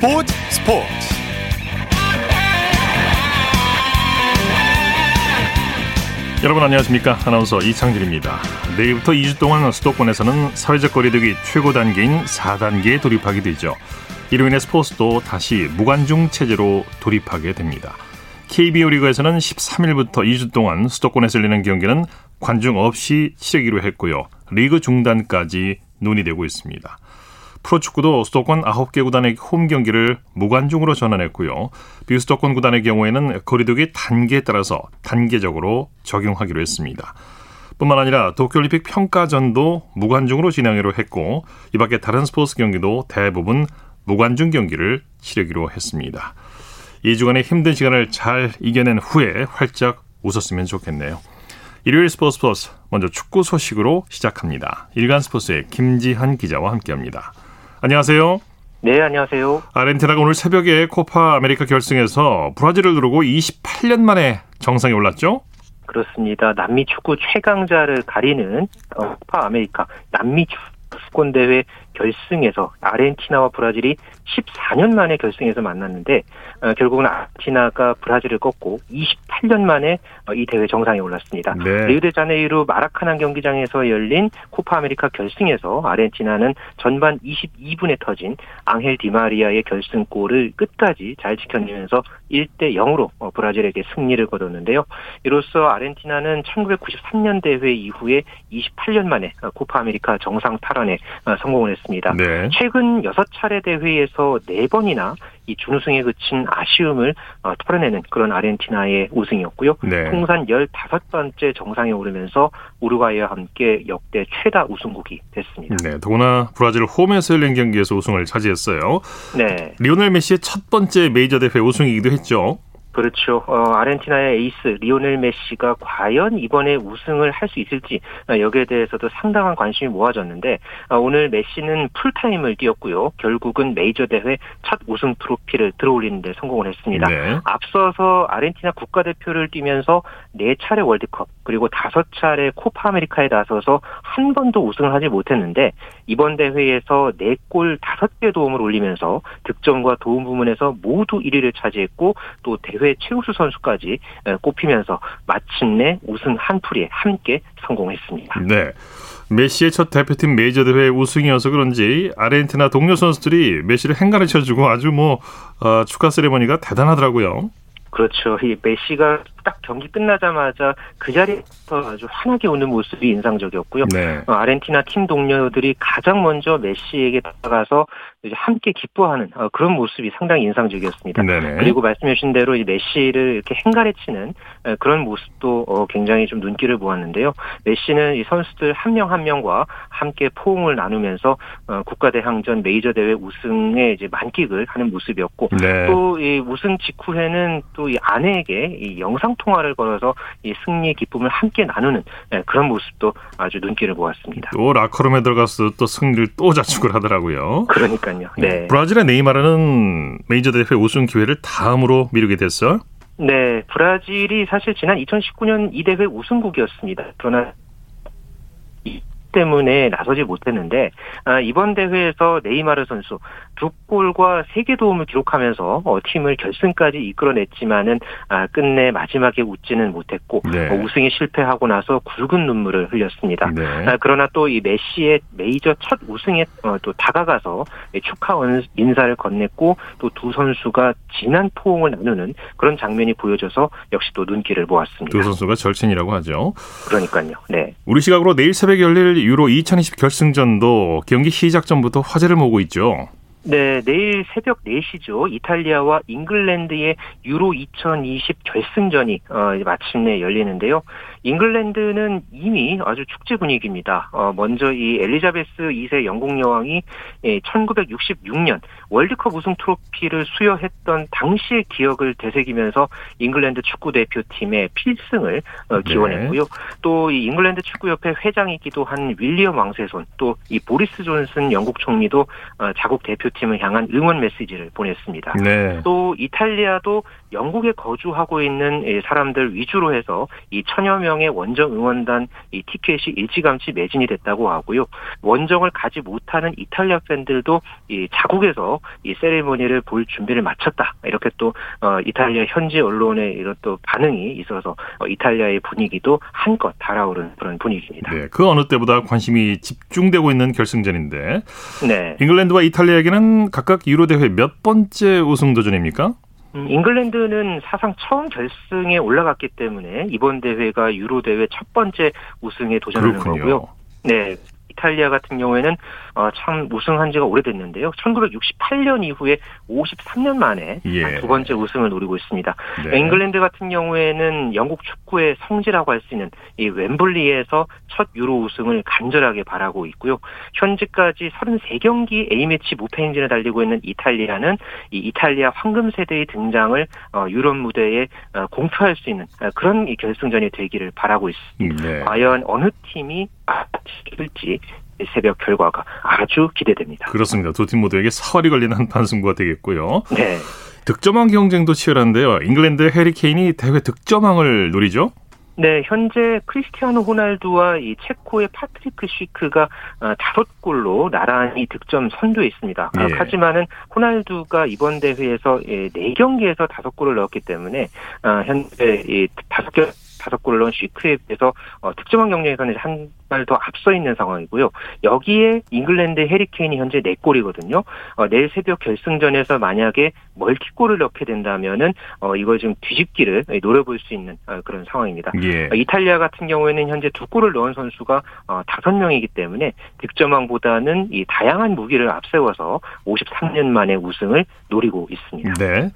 스포츠 스포츠. 여러분 안녕하십니까? 아나운서 이창진입니다. 내일부터 2주 동안 수도권에서는 사회적 거리두기 최고 단계인 4단계에 돌입하게 되죠. 이로 인해 스포츠도 다시 무관중 체제로 돌입하게 됩니다. KBO 리그에서는 13일부터 2주 동안 수도권에서 열리는 경기는 관중 없이 치르기로 했고요. 리그 중단까지 논의되고 있습니다 프로축구도 수도권 9개 구단의 홈 경기를 무관중으로 전환했고요. 비수도권 구단의 경우에는 거리두기 단계에 따라서 단계적으로 적용하기로 했습니다. 뿐만 아니라 도쿄올림픽 평가전도 무관중으로 진행하기로 했고 이 밖에 다른 스포츠 경기도 대부분 무관중 경기를 치르기로 했습니다. 2주간의 힘든 시간을 잘 이겨낸 후에 활짝 웃었으면 좋겠네요. 일요일 스포츠 플러스 먼저 축구 소식으로 시작합니다. 일간 스포츠의 김지한 기자와 함께합니다. 안녕하세요. 네, 안녕하세요. 아르헨티나가 오늘 새벽에 코파 아메리카 결승에서 브라질을 누르고 28년 만에 정상에 올랐죠? 그렇습니다. 남미 축구 최강자를 가리는 어, 코파 아메리카 남미 축구 선수권 대회 결승에서 아르헨티나와 브라질이 14년 만에 결승에서 만났는데 어, 결국은 아르헨티나가 브라질을 꺾고 28년 만에 어, 이 대회 정상에 올랐습니다. 네. 리우데자네이루 마라카난 경기장에서 열린 코파 아메리카 결승에서 아르헨티나는 전반 22분에 터진 앙헬 디마리아의 결승골을 끝까지 잘 지켜내면서 1대 0으로 어, 브라질에게 승리를 거뒀는데요. 이로써 아르헨티나는 1993년 대회 이후에 28년 만에 어, 코파 아메리카 정상 탈환에 어, 성공을 했습니다. 네. 최근 6차례 대회에서 4번이나 이 준우승에 그친 아쉬움을 어, 털어내는 그런 아르헨티나의 우승이었고요. 네. 통산 15번째 정상에 오르면서 우루과이와 함께 역대 최다 우승국이 됐습니다. 네. 더구나 브라질 홈에서 열린 경기에서 우승을 차지했어요. 네. 리오넬 메시의 첫 번째 메이저 대회 우승이기도 했죠. 그렇죠. 어, 아르헨티나의 에이스 리오넬 메시가 과연 이번에 우승을 할 수 있을지 어, 여기에 대해서도 상당한 관심이 모아졌는데 어, 오늘 메시는 풀타임을 뛰었고요. 결국은 메이저 대회 첫 우승 트로피를 들어올리는 데 성공을 했습니다. 네. 앞서서 아르헨티나 국가대표를 뛰면서 네 차례 월드컵 그리고 다섯 차례 코파 아메리카에 나서서 한 번도 우승을 하지 못했는데 이번 대회에서 네골 다섯 개 도움을 올리면서 득점과 도움 부문에서 모두 1위를 차지했고 또 대회 최우수 선수까지 에, 꼽히면서 마침내 우승 한 풀이에 함께 성공했습니다. 네. 메시의 첫 대표팀 메이저 대회 우승이어서 그런지 아르헨티나 동료 선수들이 메시를 행가를 쳐주고 아주 뭐 어, 축하 세레머니가 대단하더라고요. 그렇죠. 이 메시가 딱 경기 끝나자마자 그 자리에서 아주 환하게 우는 모습이 인상적이었고요. 네. 어, 아르헨티나 팀 동료들이 가장 먼저 메시에게 다가가서 함께 기뻐하는 어, 그런 모습이 상당히 인상적이었습니다. 네네. 그리고 말씀해 주신 대로 이 메시를 이렇게 행가래치는 어, 그런 모습도 어, 굉장히 좀 눈길을 모았는데요. 메시는 이 선수들 한 명 한 명과 함께 포옹을 나누면서 어, 국가대항전 메이저 대회 우승에 이제 만끽을 하는 모습이었고 네. 또이 우승 직후에는 또 이 아내에게 이 영상 통화를 걸어서 이 승리의 기쁨을 함께 나누는 예, 그런 모습도 아주 눈길을 모았습니다. 또 라커룸에 들어가서 또 승리를 또 자축을 하더라고요. 그러니까 요. 네. 브라질의 네이마르는 메이저 대회 우승 기회를 다음으로 미루게 됐어요. 네, 브라질이 사실 지난 2019년 이 대회 우승국이었습니다. 그러나 이 때문에 나서지 못했는데 아, 이번 대회에서 네이마르 선수 두 골과 세 개 도움을 기록하면서 어, 팀을 결승까지 이끌어냈지만은 아, 끝내 마지막에 웃지는 못했고 네. 어, 우승에 실패하고 나서 굵은 눈물을 흘렸습니다. 네. 아, 그러나 또 이 메시의 메이저 첫 우승에 어, 또 다가가서 이 축하 원- 인사를 건넸고 또 두 선수가 진한 포옹을 나누는 그런 장면이 보여져서 역시 또 눈길을 모았습니다. 두 선수가 절친이라고 하죠. 그러니까요. 네. 우리 시각으로 내일 새벽에 열릴 유로 2020 결승전도 경기 시작 전부터 화제를 모으고 있죠. 네, 내일 새벽 4시죠. 이탈리아와 잉글랜드의 유로 2020 결승전이 어, 마침내 열리는데요. 잉글랜드는 이미 아주 축제 분위기입니다. 어, 먼저 이 엘리자베스 2세 영국 여왕이 예, 1966년 월드컵 우승 트로피를 수여했던 당시의 기억을 되새기면서 잉글랜드 축구 대표팀의 필승을 어, 기원했고요. 또이 잉글랜드 축구협회 회장이기도 한 윌리엄 왕세손, 또 이 보리스 존슨 영국 총리도 어, 자국 대표팀을 향한 응원 메시지를 보냈습니다. 네. 또 이탈리아도 영국에 거주하고 있는 이 사람들 위주로 해서 이 천여 명의 원정 응원단 이 티켓이 일찌감치 매진이 됐다고 하고요. 원정을 가지 못하는 이탈리아 팬들도 이 자국에서 이 세리머니를 볼 준비를 마쳤다. 이렇게 또 어, 이탈리아 현지 언론의 이런 또 반응이 있어서 어, 이탈리아의 분위기도 한껏 달아오른 그런 분위기입니다. 네, 그 어느 때보다 관심이 집중되고 있는 결승전인데 네. 잉글랜드와 이탈리아에게는 각각 유로 대회 몇 번째 우승 도전입니까? 음, 잉글랜드는 사상 처음 결승에 올라갔기 때문에 이번 대회가 유로 대회 첫 번째 우승에 도전하는. 거고요. 네. 이탈리아 같은 경우에는 어, 참 우승한 지가 오래됐는데요. 1968년 이후에 53년 만에 예. 두 번째 우승을 노리고 있습니다. 네. 잉글랜드 같은 경우에는 영국 축구의 성지라고 할 수 있는 이 웸블리에서 첫 유로 우승을 간절하게 바라고 있고요. 현재까지 33경기 A매치 무패 행진을 달리고 있는 이탈리아는 이 이탈리아 황금 세대의 등장을 어, 유럽 무대에 어, 공표할 수 있는 어, 그런 이 결승전이 되기를 바라고 있습니다. 네. 과연 어느 팀이 웃을지 새벽 결과가 아주 기대됩니다. 그렇습니다. 두 팀 모두에게 사활이 걸리는 한판 승부가 되겠고요. 네. 득점왕 경쟁도 치열한데요. 잉글랜드 해리 케인이 대회 득점왕을 노리죠. 네, 현재 크리스티아노 호날두와 이 체코의 파트리크 쉬크가 어, 다섯 골로 나란히 득점 선두에 있습니다. 아, 예. 하지만은 호날두가 이번 대회에서 예, 네 경기에서 다섯 골을 넣었기 때문에 어, 현재 이 다섯 개 다섯 골을 넣은 쉬크에 비해서 어, 득점왕 경쟁에서는 한 발 더 앞서 있는 상황이고요. 여기에 잉글랜드 해리케인이 현재 네 골이거든요. 어, 내일 새벽 결승전에서 만약에 멀티골을 넣게 된다면은 어, 이걸 지금 뒤집기를 노려볼 수 있는 어, 그런 상황입니다. 예. 어, 이탈리아 같은 경우에는 현재 두 골을 넣은 선수가 어, 다섯 명이기 때문에 득점왕보다는 이 다양한 무기를 앞세워서 53년 만에 우승을 노리고 있습니다. 네.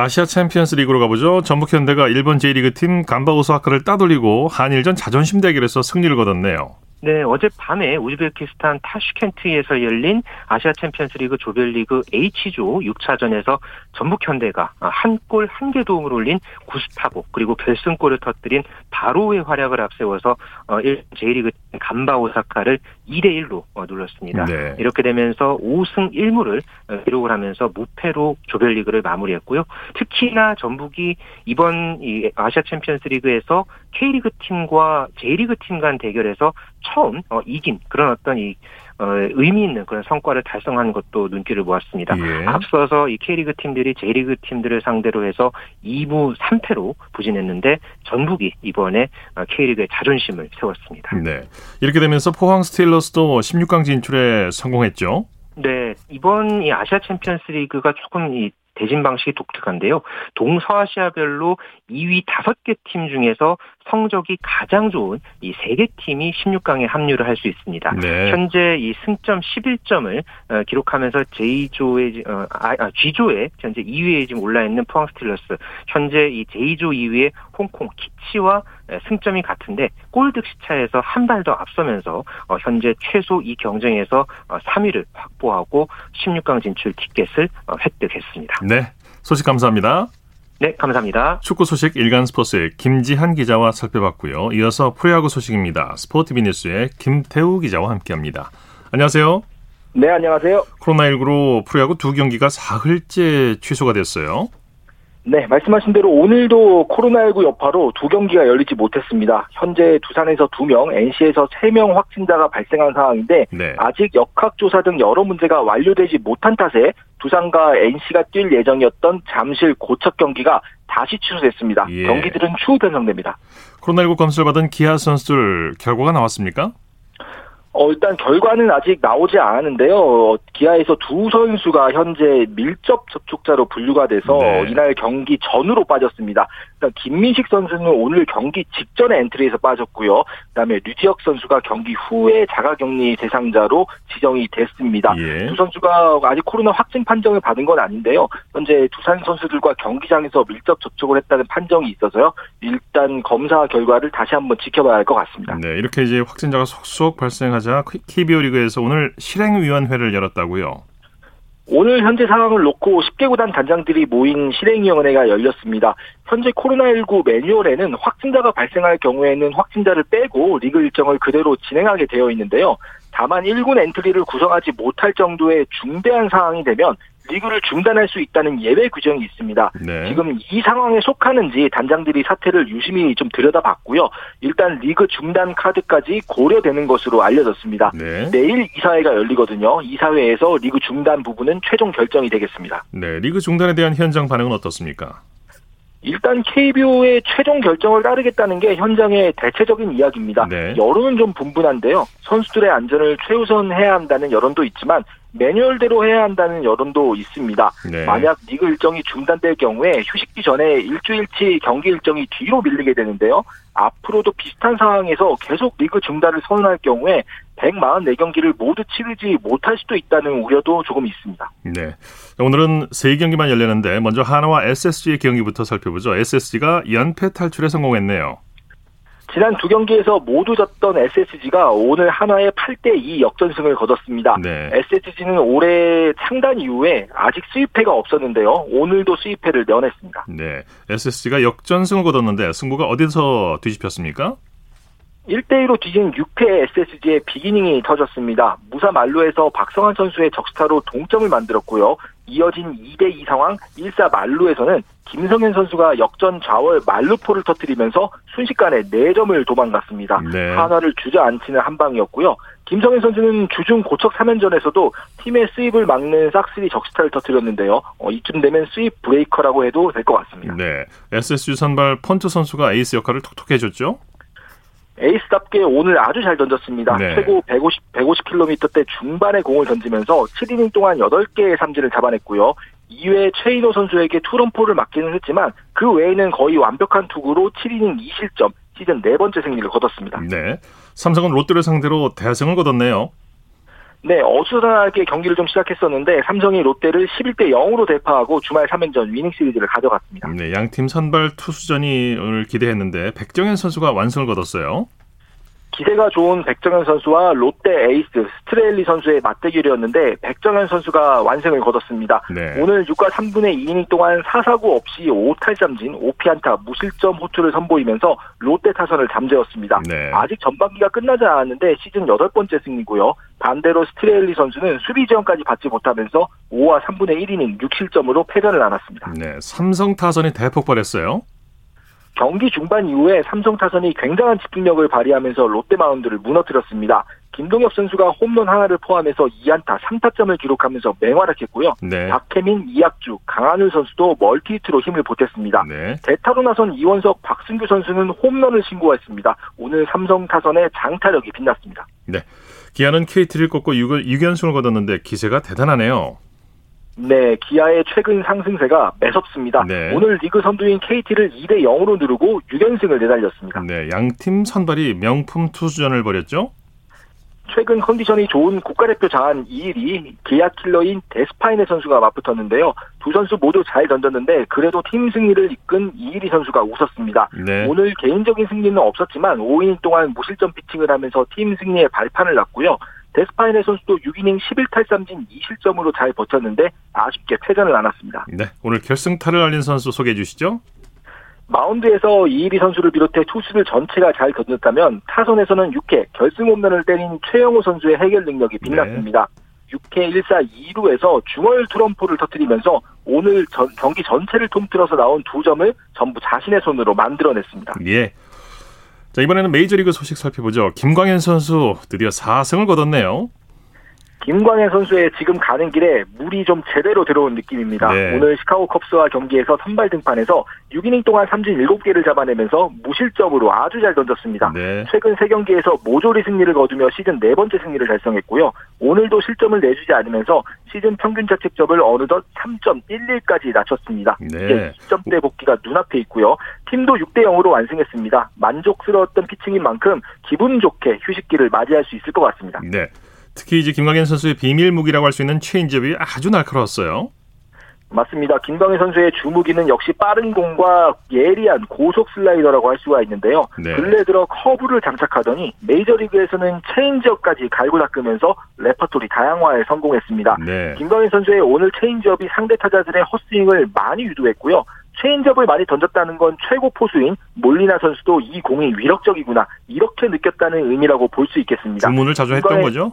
아시아 챔피언스 리그로 가보죠. 전북현대가 일본 J리그 팀 간바 오사카를 따돌리고 한일전 자존심 대결에서 승리를 거뒀네요. 네, 어젯밤에 우즈베키스탄 타슈켄트에서 열린 아시아 챔피언스 리그 조별리그 H조 6차전에서 전북현대가 한 골 한 개 도움을 올린 구스타보 그리고 결승골을 터뜨린 바로우의 활약을 앞세워서 어, 일- J리그 간바 오사카를 2대 1로 눌렀습니다. 네. 이렇게 되면서 5승 1무를 기록을 하면서 무패로 조별리그를 마무리했고요. 특히나 전북이 이번 이 아시아 챔피언스 리그에서 K리그 팀과 J리그 팀 간 대결에서 처음 어, 이긴 그런 어떤 이 어, 의미 있는 그런 성과를 달성한 것도 눈길을 모았습니다. 예. 앞서서 이 K리그 팀들이 J리그 팀들을 상대로 해서 2무 3패로 부진했는데 전북이 이번에 어, K리그의 자존심을 세웠습니다. 네. 이렇게 되면서 포항 스틸러스도 16강 진출에 성공했죠. 네, 이번 이 아시아 챔피언스 리그가 조금 이 대진 방식이 독특한데요. 동서아시아별로 2위 5개 팀 중에서 성적이 가장 좋은 이 3개 팀이 16강에 합류를 할 수 있습니다. 네. 현재 이 승점 11점을 어, 기록하면서 J조의 어, 아, 아, G조에 현재 2위에 지금 올라 있는 포항 스틸러스, 현재 이 J조 2위의 홍콩 키치와 에, 승점이 같은데 골득 시 차에서 한 발 더 앞서면서 어, 현재 최소 이 경쟁에서 어, 3위를 확보하고 16강 진출 티켓을 어, 획득했습니다. 네. 소식 감사합니다. 네, 감사합니다. 축구 소식 일간 스포츠의 김지한 기자와 살펴봤고요. 이어서 프로야구 소식입니다. 스포티비 뉴스의 김태우 기자와 함께합니다. 안녕하세요. 네, 안녕하세요. 코로나19로 프로야구 두 경기가 사흘째 취소가 됐어요. 네, 말씀하신 대로 오늘도 코로나19 여파로 두 경기가 열리지 못했습니다. 현재 두산에서 두 명, NC에서 세명 확진자가 발생한 상황인데 네. 아직 역학조사 등 여러 문제가 완료되지 못한 탓에 두산과 NC가 뛸 예정이었던 잠실 고척 경기가 다시 취소됐습니다. 예. 경기들은 추후 변경됩니다. 코로나19 검사를 받은 기아 선수들 결과가 나왔습니까? 어, 일단 결과는 아직 나오지 않았는데요. 어, 기아에서 두 선수가 현재 밀접 접촉자로 분류가 돼서 네. 이날 경기 전으로 빠졌습니다. 일단 김민식 선수는 오늘 경기 직전에 엔트리에서 빠졌고요. 그다음에 류지혁 선수가 경기 후에 자가격리 대상자로 지정이 됐습니다. 예. 두 선수가 아직 코로나 확진 판정을 받은 건 아닌데요. 현재 두산 선수들과 경기장에서 밀접 접촉을 했다는 판정이 있어서요. 일단 검사 결과를 다시 한번 지켜봐야 할 것 같습니다. 네, 이렇게 이제 확진자가 속속 발생하자 KBO 리그에서 오늘 실행위원회를 열었다고요. 오늘 현재 상황을 놓고 10개 구단 단장들이 모인 실행위원회가 열렸습니다. 현재 코로나19 매뉴얼에는 확진자가 발생할 경우에는 확진자를 빼고 리그 일정을 그대로 진행하게 되어 있는데요. 다만 1군 엔트리를 구성하지 못할 정도의 중대한 상황이 되면 리그를 중단할 수 있다는 예외 규정이 있습니다. 네. 지금 이 상황에 속하는지 단장들이 사태를 유심히 좀 들여다봤고요. 일단 리그 중단 카드까지 고려되는 것으로 알려졌습니다. 네. 내일 이사회가 열리거든요. 이사회에서 리그 중단 부분은 최종 결정이 되겠습니다. 네. 리그 중단에 대한 현장 반응은 어떻습니까? 일단 KBO의 최종 결정을 따르겠다는 게 현장의 대체적인 이야기입니다. 네. 여론은 좀 분분한데요. 선수들의 안전을 최우선해야 한다는 여론도 있지만 매뉴얼대로 해야 한다는 여론도 있습니다. 네. 만약 리그 일정이 중단될 경우에 휴식기 전에 일주일치 경기 일정이 뒤로 밀리게 되는데요. 앞으로도 비슷한 상황에서 계속 리그 중단을 선언할 경우에 144경기를 모두 치르지 못할 수도 있다는 우려도 조금 있습니다. 네. 오늘은 세 경기만 열리는데 먼저 하나와 SSG의 경기부터 살펴보죠. SSG가 연패 탈출에 성공했네요. 지난 두 경기에서 모두 졌던 SSG가 오늘 한화의 8대2 역전승을 거뒀습니다. 네. SSG는 올해 창단 이후에 아직 수입회가 없었는데요. 오늘도 수입회를 면했습니다. 네. SSG가 역전승을 거뒀는데 승부가 어디서 뒤집혔습니까? 1대1로 뒤진 6회 SSG의 비기닝이 터졌습니다. 무사 만루에서 박성환 선수의 적시타로 동점을 만들었고요. 이어진 2대2 상황 1사 만루에서는 김성현 선수가 역전 좌월 만루포를 터뜨리면서 순식간에 4점을 도망갔습니다. 네. 하나를 주저앉히는 한 방이었고요. 김성현 선수는 주중 고척 3연전에서도 팀의 스윕을 막는 싹쓸이 적시타를 터뜨렸는데요. 어, 이쯤 되면 스윕 브레이커라고 해도 될 것 같습니다. 네. SSG 선발 폰트 선수가 에이스 역할을 톡톡 해줬죠? 에이스답게 오늘 아주 잘 던졌습니다. 네. 최고 150, 150km대 중반의 공을 던지면서 7이닝 동안 8개의 삼진을 잡아냈고요. 2회 최인호 선수에게 투런포를 맞기는 했지만 그 외에는 거의 완벽한 투구로 7이닝 2실점, 시즌 네 번째 승리를 거뒀습니다. 네. 삼성은 롯데를 상대로 대승을 거뒀네요. 네, 어수선하게 경기를 좀 시작했었는데 삼성이 롯데를 11대 0으로 대파하고 주말 3연전 위닝 시리즈를 가져갔습니다. 네. 양팀 선발 투수전이 오늘 기대했는데 백정현 선수가 완승을 거뒀어요. 기세가 좋은 백정현 선수와 롯데 에이스 스트레일리 선수의 맞대결이었는데 백정현 선수가 완승을 거뒀습니다. 네. 오늘 6과 3분의 2이닝 동안 4사구 없이 5탈삼진 5피안타 무실점 호투를 선보이면서 롯데 타선을 잠재웠습니다. 네. 아직 전반기가 끝나지 않았는데 시즌 여덟 번째 승리고요. 반대로 스트레일리 선수는 수비 지원까지 받지 못하면서 5와 3분의 1이닝 6실점으로 패전을 안았습니다. 네. 삼성 타선이 대폭발했어요. 경기 중반 이후에 삼성 타선이 굉장한 집중력을 발휘하면서 롯데 마운드를 무너뜨렸습니다. 김동엽 선수가 홈런 하나를 포함해서 2안타 3타점을 기록하면서 맹활약했고요. 네. 박혜민, 이학주, 강한울 선수도 멀티히트로 힘을 보탰습니다. 네. 대타로 나선 이원석, 박승규 선수는 홈런을 신고했습니다. 오늘 삼성 타선의 장타력이 빛났습니다. 기아는 KT를 꺾고 6, 6연승을 거뒀는데 기세가 대단하네요. 네, 기아의 최근 상승세가 매섭습니다. 네. 오늘 리그 선두인 KT를 2대 0으로 누르고 6연승을 내달렸습니다. 네. 양팀 선발이 명품 투수전을 벌였죠? 최근 컨디션이 좋은 국가대표 자한 2일이 기아 킬러인 데스파이네 선수가 맞붙었는데요. 두 선수 모두 잘 던졌는데 그래도 팀 승리를 이끈 이일이 선수가 웃었습니다. 네. 오늘 개인적인 승리는 없었지만 5이닝 동안 무실점 피칭을 하면서 팀 승리에 발판을 놨고요. 데스파이네 선수도 6이닝 11탈삼진 2실점으로 잘 버텼는데 아쉽게 패전을 안았습니다. 네. 오늘 결승타를 알린 선수 소개해 주시죠. 마운드에서 이일이 선수를 비롯해 투수들 전체가 잘 던졌다면 타선에서는 6회 결승 홈런을 때린 최영호 선수의 해결 능력이 빛났습니다. 6회 1사 2루에서 중얼 트럼프를 터뜨리면서 오늘 전- 경기 전체를 통틀어서 나온 두 점을 전부 자신의 손으로 만들어냈습니다. 예. 자, 이번에는 메이저리그 소식 살펴보죠. 김광현 선수 드디어 4승을 거뒀네요. 김광현 선수의 지금 가는 길에 물이 좀 제대로 들어온 느낌입니다. 네. 오늘 시카고 컵스와 경기에서 선발 등판해서 6이닝 동안 삼진 7개를 잡아내면서 무실점으로 아주 잘 던졌습니다. 네. 최근 3경기에서 모조리 승리를 거두며 시즌 네 번째 승리를 달성했고요. 오늘도 실점을 내주지 않으면서 시즌 평균 자책점을 어느덧 3.11까지 낮췄습니다. 네. 이제 10점대 복귀가 눈앞에 있고요. 팀도 6대 0으로 완승했습니다. 만족스러웠던 피칭인 만큼 기분 좋게 휴식기를 맞이할 수 있을 것 같습니다. 네. 특히 이제 김광현 선수의 비밀 무기라고 할 수 있는 체인지업이 아주 날카로웠어요. 맞습니다. 김광현 선수의 주무기는 역시 빠른 공과 예리한 고속 슬라이더라고 할 수가 있는데요. 네. 근래 들어 커브를 장착하더니 메이저리그에서는 체인지업까지 갈고 닦으면서 레퍼토리 다양화에 성공했습니다. 네. 김광현 선수의 오늘 체인지업이 상대 타자들의 헛스윙을 많이 유도했고요. 체인지업을 많이 던졌다는 건 최고 포수인 몰리나 선수도 이 공이 위력적이구나 이렇게 느꼈다는 의미라고 볼 수 있겠습니다. 주문을 자주 했던 거죠?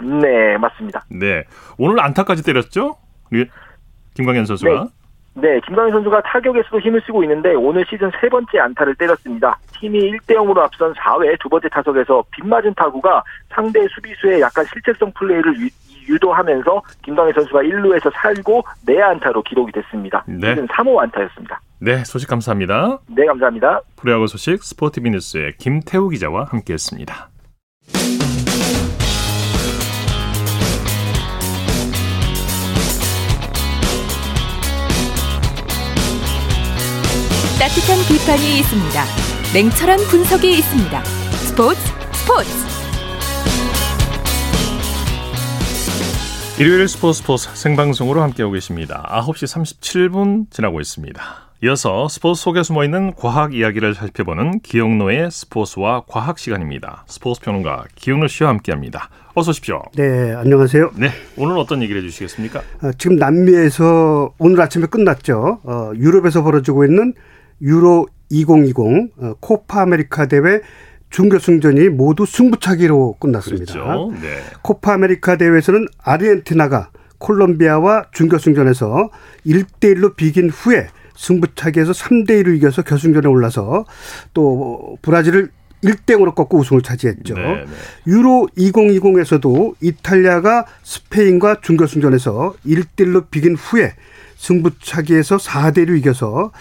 네, 맞습니다. 네. 오늘 안타까지 때렸죠? 예. 김광현 선수가. 네. 네, 김광현 선수가 타격에서도 힘을 쓰고 있는데 오늘 시즌 세 번째 안타를 때렸습니다. 팀이 1대 0으로 앞선 4회 두 번째 타석에서 빗맞은 타구가 상대 수비수의 약간 실책성 플레이를 유, 도하면서 김광현 선수가 1루에서 살고 내안타로 기록이 됐습니다. 네. 시즌 3호 안타였습니다. 네, 소식 감사합니다. 네, 감사합니다. 프로야구 소식 스포티비 뉴스의 김태우 기자와 함께했습니다. 따뜻한 비판이 있습니다. 냉철한 분석이 있습니다. 스포츠 스포츠. 일요일 스포츠 스포츠 생방송으로 함께하고 계십니다. 9시 37분 지나고 있습니다. 이어서 스포츠 속에 숨어 있는 과학 이야기를 살펴보는 기영노의 스포츠와 과학 시간입니다. 스포츠 평론가 기영노 씨와 함께합니다. 어서 오십시오. 네, 안녕하세요. 네, 오늘 어떤 얘기를 해주시겠습니까? 어, 지금 남미에서 오늘 아침에 끝났죠. 어, 유럽에서 벌어지고 있는 유로 2020 어, 코파 아메리카 대회 준결승전이 모두 승부차기로 끝났습니다. 그렇죠. 네. 코파 아메리카 대회에서는 아르헨티나가 콜롬비아와 준결승전에서 1대 1로 비긴 후에 승부차기에서 3대 1로 이겨서 결승전에 올라서 또 브라질을 1대0으로 꺾고 우승을 차지했죠. 네네. 네. 유로 2020에서도 이탈리아가 스페인과 준결승전에서 1대1로 비긴 후에 승부차기에서 4대1로 이겨서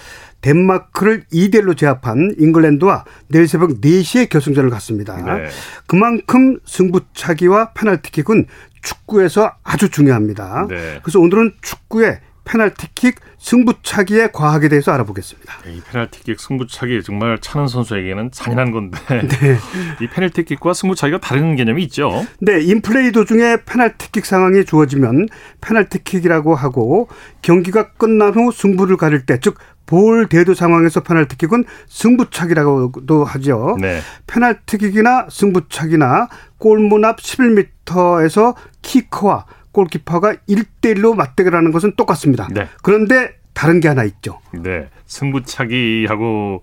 덴마크를 2대1로 제압한 잉글랜드와 내일 새벽 4시에 결승전을 갔습니다. 네. 그만큼 승부차기와 페널티킥은 축구에서 아주 중요합니다. 네. 그래서 오늘은 축구의 페널티킥 승부차기의 과학에 대해서 알아보겠습니다. 이 페널티킥 승부차기 정말 차는 선수에게는 잔인한 건데 네. 이 페널티킥과 승부차기가 다른 개념이 있죠. 네, 인플레이 도중에 페널티킥 상황이 주어지면 페널티킥이라고 하고 경기가 끝난 후 승부를 가릴 때, 즉 볼 대도 상황에서 페널티킥은 승부차기라고도 하죠. 네. 페널티킥이나 승부차기나 골문 앞 11m에서 키커와 골키퍼가 1대1로 맞대결하는 것은 똑같습니다. 네. 그런데 다른 게 하나 있죠. 네. 승부차기하고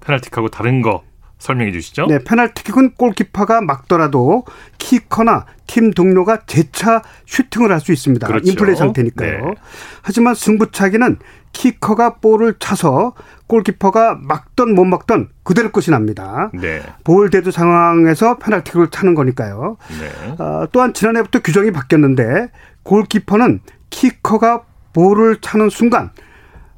페널티킥하고 다른 거 설명해 주시죠. 네, 페널티킥은 골키퍼가 막더라도 키커나 팀 동료가 재차 슈팅을 할 수 있습니다. 그렇죠. 인플레이 상태니까요. 네. 하지만 승부차기는 키커가 볼을 차서 골키퍼가 막던 못 막던 그대로 끝이 납니다. 네. 볼 대두 상황에서 페널티킥을 차는 거니까요. 네. 어, 또한 지난해부터 규정이 바뀌었는데 골키퍼는 키커가 볼을 차는 순간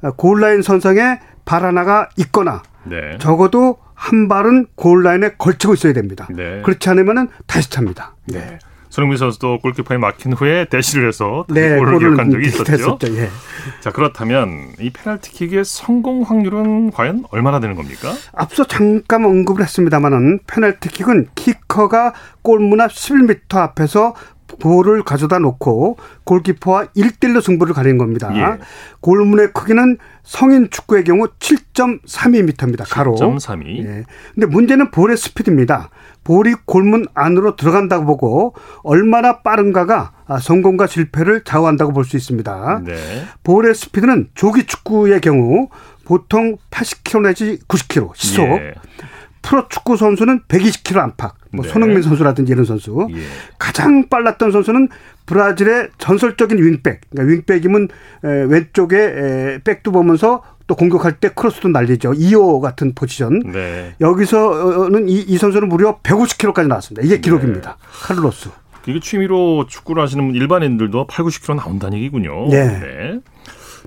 어, 골라인 선상에 발 하나가 있거나 네. 적어도 한 발은 골라인에 걸치고 있어야 됩니다. 네. 그렇지 않으면 다시 찹니다. 네. 손흥민 선수도 골키퍼에 막힌 후에 대시를 해서 네, 골을 기록한 적이 있었죠. 했었죠, 예. 자 그렇다면 이 페널티킥의 성공 확률은 과연 얼마나 되는 겁니까? 앞서 잠깐 언급을 했습니다만은 페널티킥은 키커가 골문 앞 11m 앞에서 볼을 가져다 놓고 골키퍼와 1대1로 승부를 가리는 겁니다. 예. 골문의 크기는 성인 축구의 경우 7.32m입니다. 가로. 7.32. 예. 근데 문제는 볼의 스피드입니다. 볼이 골문 안으로 들어간다고 보고 얼마나 빠른가가 성공과 실패를 좌우한다고 볼 수 있습니다. 네. 볼의 스피드는 조기 축구의 경우 보통 80km 내지 90km 시속. 예. 프로 축구 선수는 120km 안팎. 뭐 네. 손흥민 선수라든지 이런 선수. 예. 가장 빨랐던 선수는 브라질의 전설적인 윙백. 그러니까 윙백이면 왼쪽에 백도 보면서 또 공격할 때 크로스도 날리죠. 2호 같은 포지션. 네. 여기서는 이, 이, 선수는 무려 150km까지 나왔습니다. 이게 네. 기록입니다. 네. 카를로스. 이게 취미로 축구를 하시는 일반인들도 8, 90km 나온다는 얘기군요. 네. 네.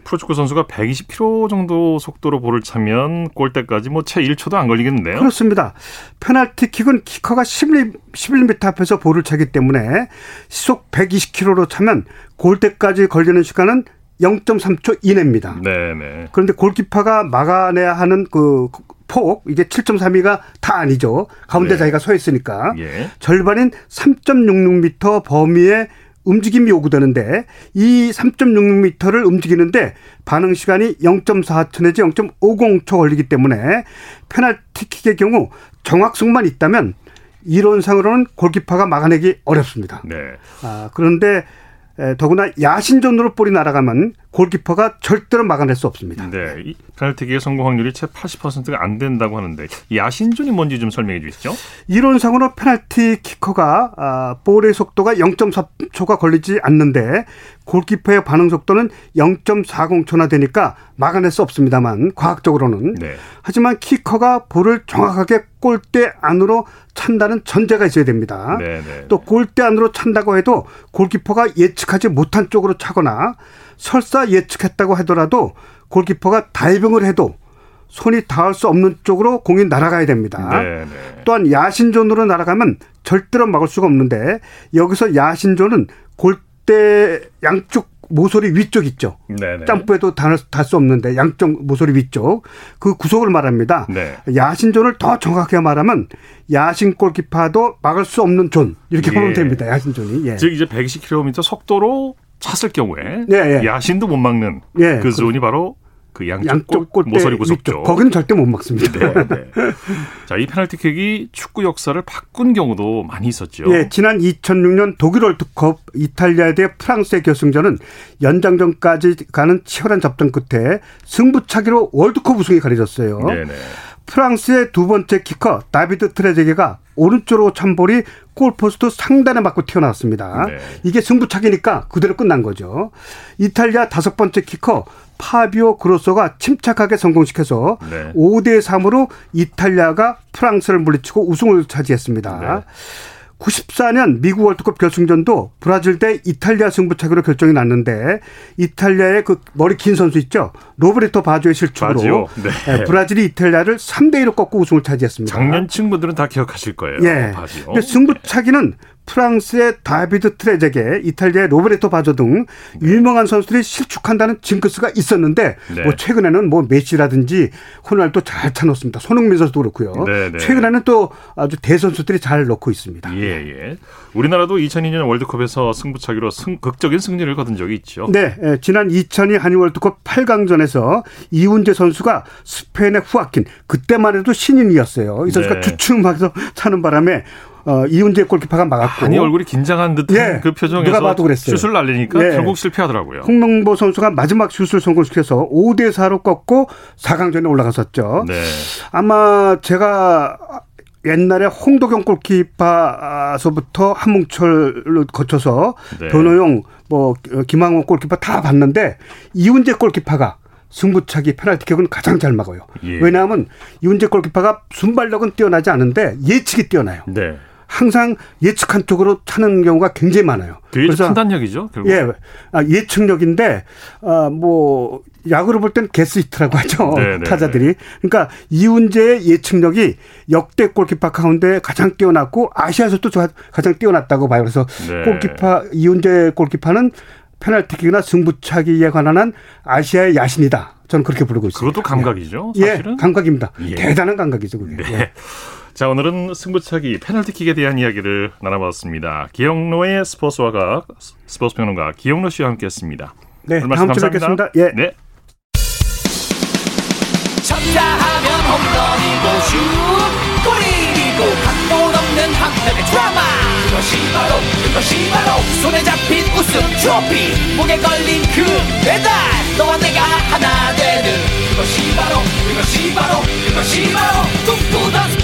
프로축구 선수가 120km 정도 속도로 볼을 차면 골대까지 뭐 채 1초도 안 걸리겠는데요. 그렇습니다. 페널티킥은 키커가 11, 11m 앞에서 볼을 차기 때문에 시속 120km로 차면 골대까지 걸리는 시간은 0.3초 이내입니다. 네네. 그런데 골키퍼가 막아내야 하는 그 폭, 이게 7.32가 다 아니죠. 가운데 네. 자기가 서 있으니까. 예. 절반인 3.66m 범위의 움직임이 요구되는데 이 3.66m를 움직이는데 반응 시간이 0.4초 내지 0.50초 걸리기 때문에 페널티킥의 경우 정확성만 있다면 이론상으로는 골키퍼가 막아내기 어렵습니다. 네. 아, 그런데 더구나 야신전으로 볼이 날아가면 골키퍼가 절대로 막아낼 수 없습니다. 네, 이 페널티킥의 성공 확률이 채 80%가 안 된다고 하는데 야신존이 뭔지 좀 설명해 주시죠. 이론상으로 페널티 키커가 아, 볼의 속도가 0.4초가 걸리지 않는데 골키퍼의 반응 속도는 0.40초나 되니까 막아낼 수 없습니다만 과학적으로는 네. 하지만 키커가 볼을 정확하게 골대 안으로 찬다는 전제가 있어야 됩니다. 네, 네. 또 골대 안으로 찬다고 해도 골키퍼가 예측하지 못한 쪽으로 차거나 설사 예측했다고 하더라도 골키퍼가 다이빙을 해도 손이 닿을 수 없는 쪽으로 공이 날아가야 됩니다. 네, 네. 또한 야신존으로 날아가면 절대로 막을 수가 없는데 여기서 야신존은 골대 양쪽 모서리 위쪽 있죠. 네, 네. 점프해도 닿을 수 없는데 양쪽 모서리 위쪽 그 구석을 말합니다. 네. 야신존을 더 정확하게 말하면 야신 골키퍼도 막을 수 없는 존 이렇게 예. 보면 됩니다. 야신존이. 예. 즉 이제 120km 속도로 찼을 경우에 예, 예. 야신도 못 막는 예, 그 존이 바로 그 양쪽, 양쪽 골, 모서리 구석 위쪽. 쪽. 거기는 절대 못 막습니다. 네, 네. 자, 이 페널티킥이 축구 역사를 바꾼 경우도 많이 있었죠. 예, 지난 2006년 독일 월드컵 이탈리아 대 프랑스의 결승전은 연장전까지 가는 치열한 접전 끝에 승부차기로 월드컵 우승이 가려졌어요. 네, 네. 프랑스의 두 번째 키커 다비드 트레제게가 오른쪽으로 찬 볼이 골포스트 상단에 맞고 튀어나왔습니다. 네. 이게 승부차기니까 그대로 끝난 거죠. 이탈리아 다섯 번째 키커 파비오 그로소가 침착하게 성공시켜서 네. 5대 3으로 이탈리아가 프랑스를 물리치고 우승을 차지했습니다. 네. 94년 미국 월드컵 결승전도 브라질 대 이탈리아 승부차기로 결정이 났는데 이탈리아의 그 머리 긴 선수 있죠 로베르토 바조의 실축으로 바지오. 네. 예, 브라질이 이탈리아를 3대 1로 꺾고 우승을 차지했습니다. 작년 친구들은 다 기억하실 거예요. 예. 바지요. 근데 승부차기는 프랑스의 다비드 트레제게, 이탈리아의 로베르토 바조 등 유명한 선수들이 실축한다는 징크스가 있었는데 네. 뭐 최근에는 뭐 메시라든지 호날두 잘 차놓습니다. 손흥민 선수도 그렇고요. 네, 네. 최근에는 또 아주 대선수들이 잘 넣고 있습니다. 예, 예. 우리나라도 2002년 월드컵에서 승부차기로 승, 극적인 승리를 거둔 적이 있죠. 네, 예, 지난 2002 한일 월드컵 8강전에서 이훈재 선수가 스페인의 후아킨 그때만 해도 신인이었어요. 이 선수가 네. 주춤하면서 차는 바람에 어, 이훈재 골키퍼가 막았고 아니 얼굴이 긴장한 듯한 예, 그 표정에서 누가 봐도 그랬어요. 슛을 날리니까 예. 결국 실패하더라고요. 홍명보 선수가 마지막 슛을 성공시켜서 5대 4로 꺾고 4강전에 올라갔었죠. 네. 아마 제가 옛날에 홍도경 골키퍼서부터 한뭉철로 거쳐서 네. 변호용 뭐 김항원 골키퍼 다 봤는데 이훈재 골키퍼가 승부차기 페널티킥은 가장 잘 막아요. 예. 왜냐하면 이훈재 골키퍼가 순발력은 뛰어나지 않은데 예측이 뛰어나요. 네. 항상 예측한 쪽으로 차는 경우가 굉장히 많아요. 그게 판단력이죠. 결국. 예, 아, 예측력인데 아, 뭐 야구로 볼 때는 게스히트라고 하죠 네, 네, 타자들이. 그러니까 이훈재의 예측력이 역대 골키퍼 가운데 가장 뛰어났고 아시아에서도 저- 가장 뛰어났다고 봐요. 그래서 네. 골키퍼 이훈재 골키퍼는 페널티킥이나 승부차기에 관한 한 아시아의 야신이다. 저는 그렇게 부르고 있습니다. 그것도 감각이죠. 예, 사실은. 감각입니다. 예. 대단한 감각이죠, 그게. 네. 예. 자, 오늘은 승부차기 페널티킥에 대한 이야기를 나눠봤습니다. 기영로의 스포츠화가 스포츠 평론가 기영로 씨와 함께했습니다. 네, 다음 주에 감사합니다. 뵙겠습니다. 예. 네. 쳤다 하면 홈런이고 슛 골이고 각본 없는 한편의 드라마 그것이 바로 그것이 바로 손에 잡힌 우승 트로피 목에 걸린 그 배달 너와 내가 하나 되는 그것이 바로 그것이 바로 그것이 바로 꿈꾸던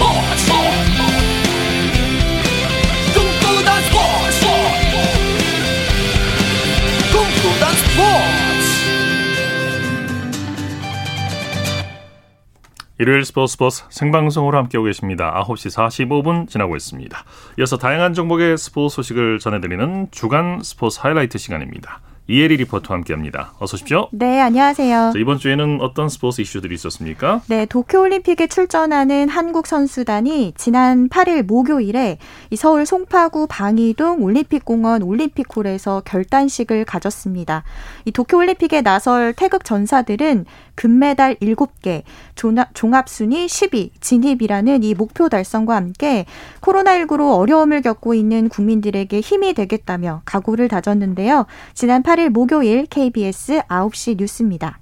일요일 스포츠 스포츠 생방송으로 함께하고 계십니다. 9시 45분 지나고 있습니다. 이어서 다양한 종목의 스포츠 소식을 전해드리는 주간 스포츠 하이라이트 시간입니다. 이혜리 리포터와 함께합니다. 어서 오십시오. 네, 안녕하세요. 자, 이번 주에는 어떤 스포츠 이슈들이 있었습니까? 네, 도쿄올림픽에 출전하는 한국 선수단이 지난 8일 목요일에 이 서울 송파구 방이동 올림픽공원 올림픽홀에서 결단식을 가졌습니다. 이 도쿄올림픽에 나설 태극 전사들은 금메달 7개, 종합- 종합순위 10위 진입이라는 이 목표 달성과 함께 코로나19로 어려움을 겪고 있는 국민들에게 힘이 되겠다며 각오를 다졌는데요. 지난 8일 목요일 KBS 9시 뉴스입니다.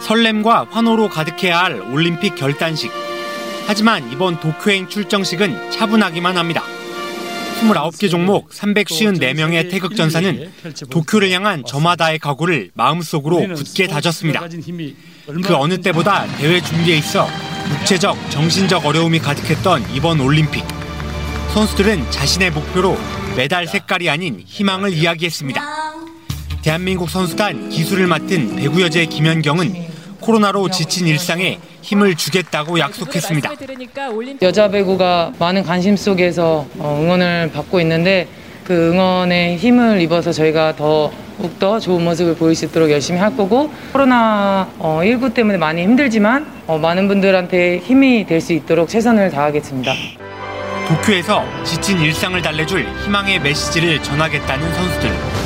설렘과 환호로 가득해야 할 올림픽 결단식. 하지만 이번 도쿄행 출정식은 차분하기만 합니다. 29개 종목 354명의 태극 전사는 도쿄를 향한 저마다의 각오를 마음속으로 굳게 다졌습니다. 그 어느 때보다 대회 준비에 있어 육체적, 정신적 어려움이 가득했던 이번 올림픽. 선수들은 자신의 목표로 메달 색깔이 아닌 희망을 이야기했습니다. 대한민국 선수단 기술을 맡은 배구 여제 김연경은 코로나로 지친 일상에 힘을 주겠다고 약속했습니다. 여자 배구가 많은 관심 속에서 어, 응원을 받고 있는데 그 응원에 힘을 입어서 저희가 더 더욱더 좋은 모습을 보일 수 있도록 열심히 할 거고 코로나 19 때문에 많이 힘들지만 어, 많은 분들한테 힘이 될 수 있도록 최선을 다하겠습니다. 도쿄에서 지친 일상을 달래줄 희망의 메시지를 전하겠다는 선수들.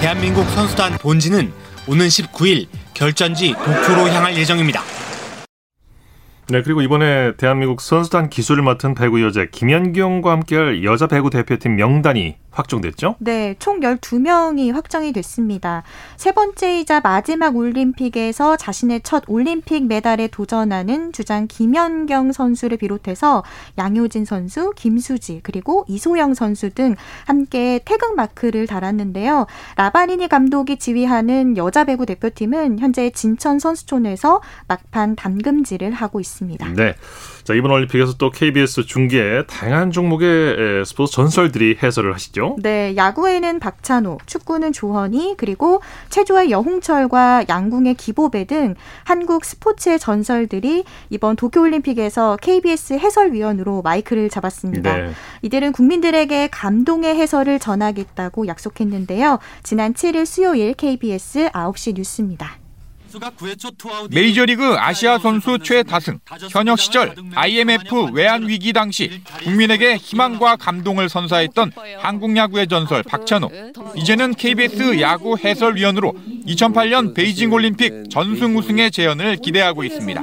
대한민국 선수단 본지는 오는 19일 결전지 도쿄로 향할 예정입니다. 네, 그리고 이번에 대한민국 선수단 기술을 맡은 배구 여자 김연경과 함께할 여자 배구 대표팀 명단이 확정됐죠? 네, 총 12명이 확정이 됐습니다. 세 번째이자 마지막 올림픽에서 자신의 첫 올림픽 메달에 도전하는 주장 김연경 선수를 비롯해서 양효진 선수, 김수지, 그리고 이소영 선수 등 함께 태극 마크를 달았는데요. 라바니니 감독이 지휘하는 여자 배구 대표팀은 현재 진천 선수촌에서 막판 담금질을 하고 있습니다. 네. 자, 이번 올림픽에서 또 KBS 중계 다양한 종목의 스포츠 전설들이 해설을 하시죠. 네, 야구에는 박찬호, 축구는 조헌이, 그리고 체조의 여홍철과 양궁의 기보배 등 한국 스포츠의 전설들이 이번 도쿄올림픽에서 KBS 해설위원으로 마이크를 잡았습니다. 네. 이들은 국민들에게 감동의 해설을 전하겠다고 약속했는데요. 지난 7일 수요일 KBS 9시 뉴스입니다. 메이저리그 아시아 선수 최다승 현역 시절 IMF 외환 위기 당시 국민에게 희망과 감동을 선사했던 한국 야구의 전설 박찬호 이제는 KBS 야구 해설위원으로 2008년 베이징 올림픽 전승 우승의 재현을 기대하고 있습니다.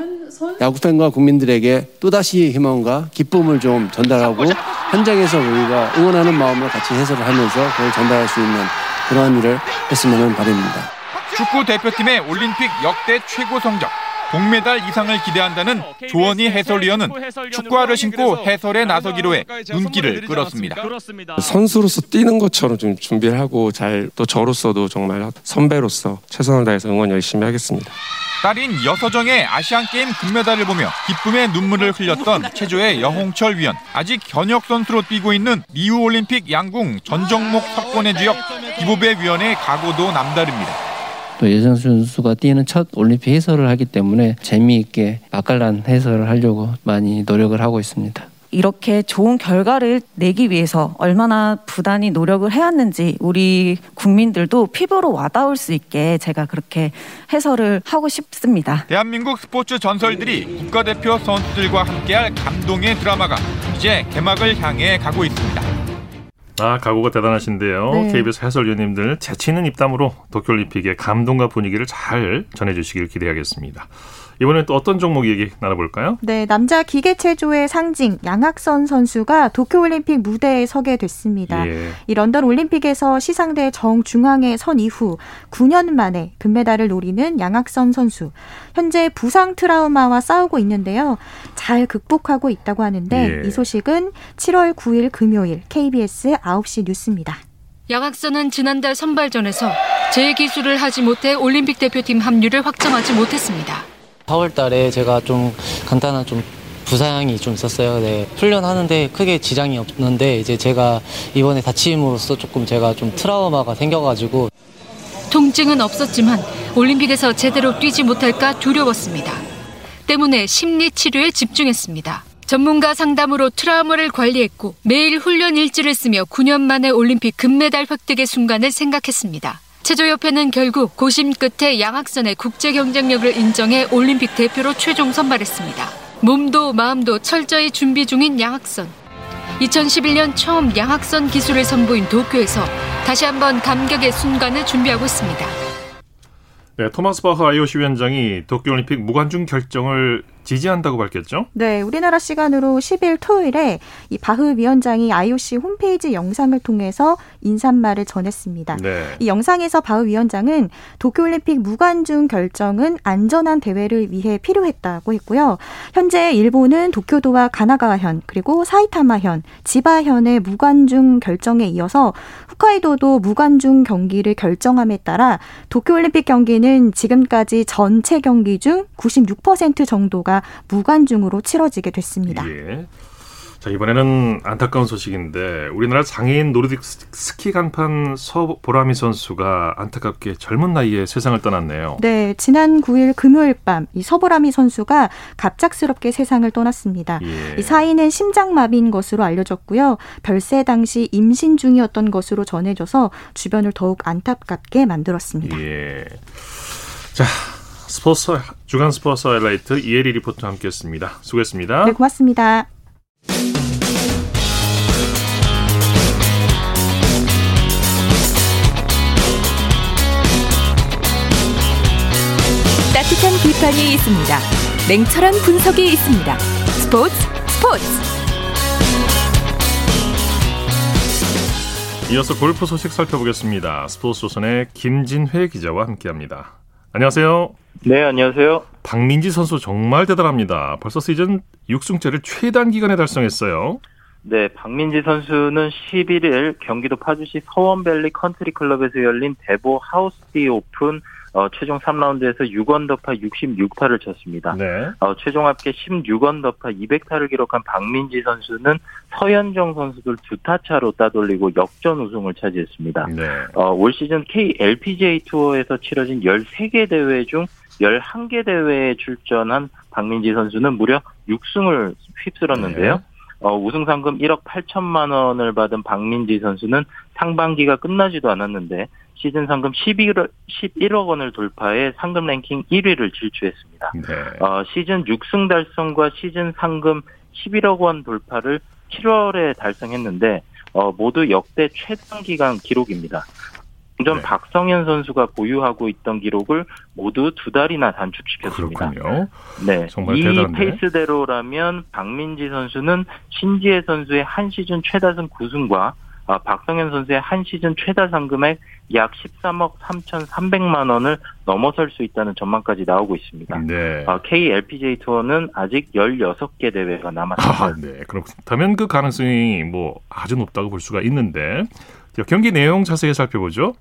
야구팬과 국민들에게 또다시 희망과 기쁨을 좀 전달하고 현장에서 우리가 응원하는 마음을 같이 해설을 하면서 그걸 전달할 수 있는 그러한 일을 했으면 바랍니다. 축구 대표팀의 올림픽 역대 최고 성적 동메달 이상을 기대한다는 조원희 해설위원은 축구화를 신고 해설에 나서기로 해 눈길을 끌었습니다. 선수로서 뛰는 것처럼 좀 준비를 하고 잘 또 저로서도 정말 선배로서 최선을 다해서 응원 열심히 하겠습니다. 딸인 여서정의 아시안게임 금메달을 보며 기쁨의 눈물을 흘렸던 체조의 여홍철 위원. 아직 현역 선수로 뛰고 있는 리우올림픽 양궁 전 종목 석권의 주역 기보배 위원의 각오도 남다릅니다. 또 여정 선수가 뛰는 첫 올림픽 해설을 하기 때문에 재미있게 맛깔난 해설을 하려고 많이 노력을 하고 있습니다. 이렇게 좋은 결과를 내기 위해서 얼마나 부단히 노력을 해왔는지 우리 국민들도 피부로 와닿을 수 있게 제가 그렇게 해설을 하고 싶습니다. 대한민국 스포츠 전설들이 국가대표 선수들과 함께할 감동의 드라마가 이제 개막을 향해 가고 있습니다. 아, 각오가 대단하신데요. 네. KBS 해설위원님들 재치 있는 입담으로 도쿄올림픽의 감동과 분위기를 잘 전해주시길 기대하겠습니다. 이번엔 또 어떤 종목 얘기 나눠볼까요? 네, 남자 기계체조의 상징 양학선 선수가 도쿄올림픽 무대에 서게 됐습니다. 예. 이 런던 올림픽에서 시상대 정중앙에 선 이후 9년 만에 금메달을 노리는 양학선 선수. 현재 부상 트라우마와 싸우고 있는데요. 잘 극복하고 있다고 하는데 예. 이 소식은 7월 9일 금요일 KBS 9시 뉴스입니다. 양학선은 지난달 선발전에서 재기술을 하지 못해 올림픽 대표팀 합류를 확정하지 못했습니다. 4월 달에 제가 좀 간단한 좀 부상이 좀 있었어요. 네. 훈련하는데 크게 지장이 없는데 이제 제가 이번에 다침으로써 조금 제가 좀 트라우마가 생겨가지고 통증은 없었지만 올림픽에서 제대로 뛰지 못할까 두려웠습니다. 때문에 심리 치료에 집중했습니다. 전문가 상담으로 트라우마를 관리했고 매일 훈련 일지를 쓰며 9년 만에 올림픽 금메달 획득의 순간을 생각했습니다. 체조협회는 결국 고심 끝에 양학선의 국제 경쟁력을 인정해 올림픽 대표로 최종 선발했습니다. 몸도 마음도 철저히 준비 중인 양학선. 2011년 처음 양학선 기술을 선보인 도쿄에서 다시 한번 감격의 순간을 준비하고 있습니다. 네, 토마스 바흐 IOC 위원장이 도쿄올림픽 무관중 결정을 지지한다고 밝혔죠? 네, 우리나라 시간으로 10일 토요일에 이 바흐 위원장이 IOC 홈페이지 영상을 통해서 인사말을 전했습니다. 네. 이 영상에서 바흐 위원장은 도쿄올림픽 무관중 결정은 안전한 대회를 위해 필요했다고 했고요. 현재 일본은 도쿄도와 가나가와현 그리고 사이타마현, 지바현의 무관중 결정에 이어서 홋카이도도 무관중 경기를 결정함에 따라 도쿄올림픽 경기는 지금까지 전체 경기 중 96% 정도가 무관중으로 치러지게 됐습니다. 예. 자, 이번에는 안타까운 소식인데 우리나라 장애인 노르딕 스키 간판 서보라미 선수가 안타깝게 젊은 나이에 세상을 떠났네요. 네, 지난 9일 금요일 밤 이 서보라미 선수가 갑작스럽게 세상을 떠났습니다. 예. 이 사인은 심장마비인 것으로 알려졌고요. 별세 당시 임신 중이었던 것으로 전해져서 주변을 더욱 안타깝게 만들었습니다. 예. 자, 스포츠 주간 스포츠 하이라이트 이혜리 리포터 함께했습니다. 수고했습니다. 네, 고맙습니다. 따뜻한 비판이 있습니다. 냉철한 분석이 있습니다. 스포츠 스포츠. 이어서 골프 소식 살펴보겠습니다. 스포츠 조선의 김진회 기자와 함께합니다. 안녕하세요. 네, 안녕하세요. 박민지 선수 정말 대단합니다. 벌써 시즌 6승째를 최단 기간에 달성했어요. 네, 박민지 선수는 11일 경기도 파주시 서원밸리 컨트리 클럽에서 열린 대보 하우스디 오픈 어, 최종 3라운드에서 6언더파 66타를 쳤습니다. 네. 어, 최종 합계 16언더파 200타를 기록한 박민지 선수는 서현정 선수들 두 타 차로 따돌리고 역전 우승을 차지했습니다. 네. 어, 올 시즌 KLPGA 투어에서 치러진 13개 대회 중 11개 대회에 출전한 박민지 선수는 무려 6승을 휩쓸었는데요. 네. 어, 우승 상금 1억 8천만 원을 받은 박민지 선수는 상반기가 끝나지도 않았는데 시즌 상금 11억, 11억 원을 돌파해 상금 랭킹 1위를 질주했습니다. 네. 어, 시즌 6승 달성과 시즌 상금 11억 원 돌파를 7월에 달성했는데 어, 모두 역대 최단 기간 기록입니다. 전 네. 박성현 선수가 보유하고 있던 기록을 모두 두 달이나 단축시켰습니다. 그렇군요. 네, 정말 이 대단한데. 페이스대로라면 박민지 선수는 신지혜 선수의 한 시즌 최다승 9승과 아, 박성현 선수의 한 시즌 최다 상금액 약 13억 3,300만 원을 넘어설 수 있다는 전망까지 나오고 있습니다. 네. 아, KLPGA 투어는 아직 16개 대회가 남았습니다. 아, 네. 그렇다면 그 가능성이 뭐 아주 높다고 볼 수가 있는데 경기 내용 자세히 살펴보죠.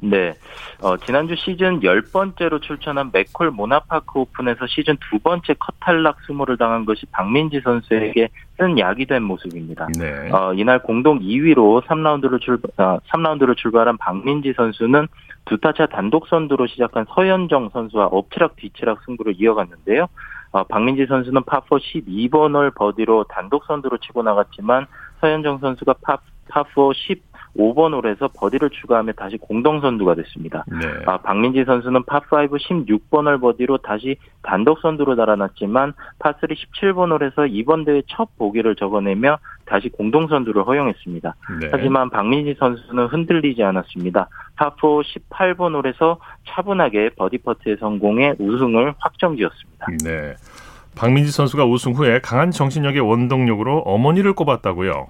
네. 어, 지난주 시즌 10번째로 출전한 맥콜 모나파크 오픈에서 시즌 두 번째 컷 탈락 수모를 당한 것이 박민지 선수에게 쓴 약이 된 모습입니다. 네. 어, 이날 공동 2위로 3라운드로 출, 어, 3라운드로 출발한 박민지 선수는 두 타차 단독 선두로 시작한 서연정 선수와 엎치락 뒤치락 승부를 이어갔는데요. 어, 박민지 선수는 파4 12번 홀 버디로 단독 선두로 치고 나갔지만 서연정 선수가 파, 파4 15번 홀에서 버디를 추가하며 다시 공동 선두가 됐습니다. 네. 아, 박민지 선수는 파5 16번 홀 버디로 다시 단독 선두로 달아났지만 파3 17번 홀에서 이번 대회 첫 보기를 적어내며 다시 공동 선두를 허용했습니다. 네. 하지만 박민지 선수는 흔들리지 않았습니다. 파4 18번 홀에서 차분하게 버디 퍼트에 성공해 우승을 확정지었습니다. 네. 박민지 선수가 우승 후에 강한 정신력의 원동력으로 어머니를 꼽았다고요.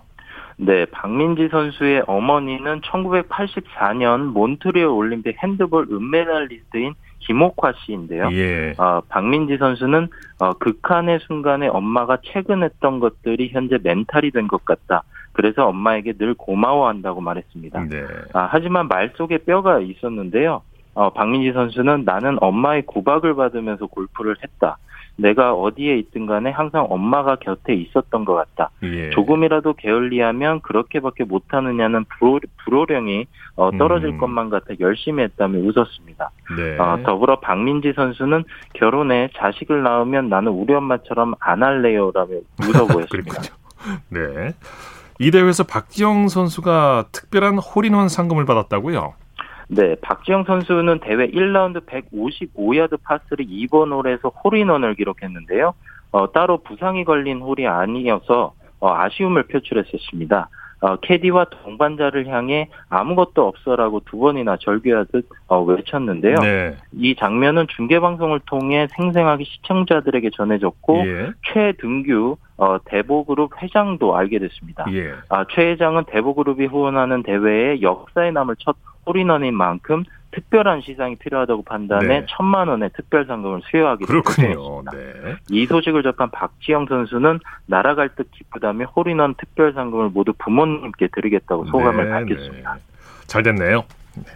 네, 박민지 선수의 어머니는 1984년 몬트리올 올림픽 핸드볼 은메달리스트인 김옥화 씨인데요. 예. 어, 박민지 선수는 어, 극한의 순간에 엄마가 최근 했던 것들이 현재 멘탈이 된 것 같다. 그래서 엄마에게 늘 고마워한다고 말했습니다. 네. 아, 하지만 말 속에 뼈가 있었는데요. 어, 박민지 선수는 나는 엄마의 구박을 받으면서 골프를 했다. 내가 어디에 있든 간에 항상 엄마가 곁에 있었던 것 같다. 예. 조금이라도 게을리하면 그렇게밖에 못하느냐는 불호, 불호령이 어, 떨어질 음. 것만 같아 열심히 했다며 웃었습니다. 네. 어, 더불어 박민지 선수는 결혼해 자식을 낳으면 나는 우리 엄마처럼 안 할래요 라며 웃어 보였습니다. 네. 이 대회에서 박지영 선수가 특별한 홀인원 상금을 받았다고요? 네, 박지영 선수는 대회 1라운드 155야드 파3 2번 홀에서 홀인원을 기록했는데요. 어, 따로 부상이 걸린 홀이 아니어서 어, 아쉬움을 표출했었습니다. 어, 캐디와 동반자를 향해 아무것도 없어라고 두 번이나 절규하듯 어, 외쳤는데요. 네. 이 장면은 중계 방송을 통해 생생하게 시청자들에게 전해졌고 예. 최등규 어, 대보그룹 회장도 알게 됐습니다. 예. 아, 최 회장은 대보그룹이 후원하는 대회에 역사에 남을 첫 홀인원인 만큼 특별한 시상이 필요하다고 판단해 네. 천만 원의 특별 상금을 수여하기로 그렇군요. 네. 이 소식을 접한 박지영 선수는 날아갈 듯 기쁘다며 홀인원 특별 상금을 모두 부모님께 드리겠다고 소감을 네, 밝혔습니다. 잘 됐네요.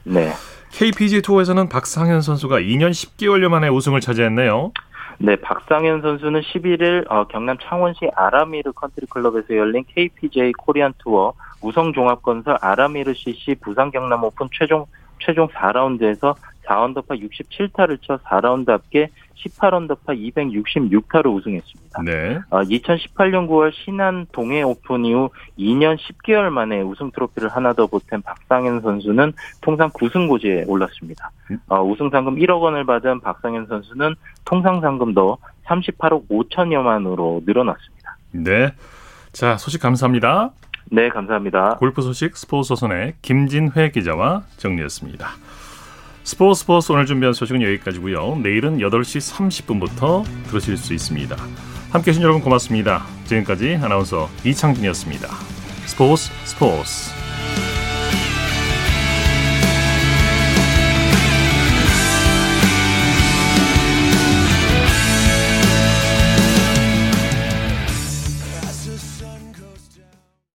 네. KPGA 투어에서는 박상현 선수가 2년 10개월여 만에 우승을 차지했네요. 네, 박상현 선수는 11일 어, 경남 창원시 아라미르 컨트리 클럽에서 열린 KPGA 코리안 투어 우성 종합건설 아라미르 CC 부산 경남 오픈 최종 최종 4라운드에서 4언더파 67타를 쳐 4라운드 합계 18언더파 266타로 우승했습니다. 네. 어, 2018년 9월 신안 동해 오픈 이후 2년 10개월 만에 우승 트로피를 하나 더 보탠 박상현 선수는 통상 9승 고지에 올랐습니다. 어, 우승 상금 1억 원을 받은 박상현 선수는 통상 상금도 38억 5천여만으로 늘어났습니다. 네. 자, 소식 감사합니다. 네, 감사합니다. 골프 소식 스포츠 소선의 김진회 기자와 정리했습니다. 스포츠 스포츠 오늘 준비한 소식은 여기까지고요. 내일은 8시 30분부터 들으실 수 있습니다. 함께해 주신 여러분 고맙습니다. 지금까지 아나운서 이창진이었습니다. 스포츠 스포츠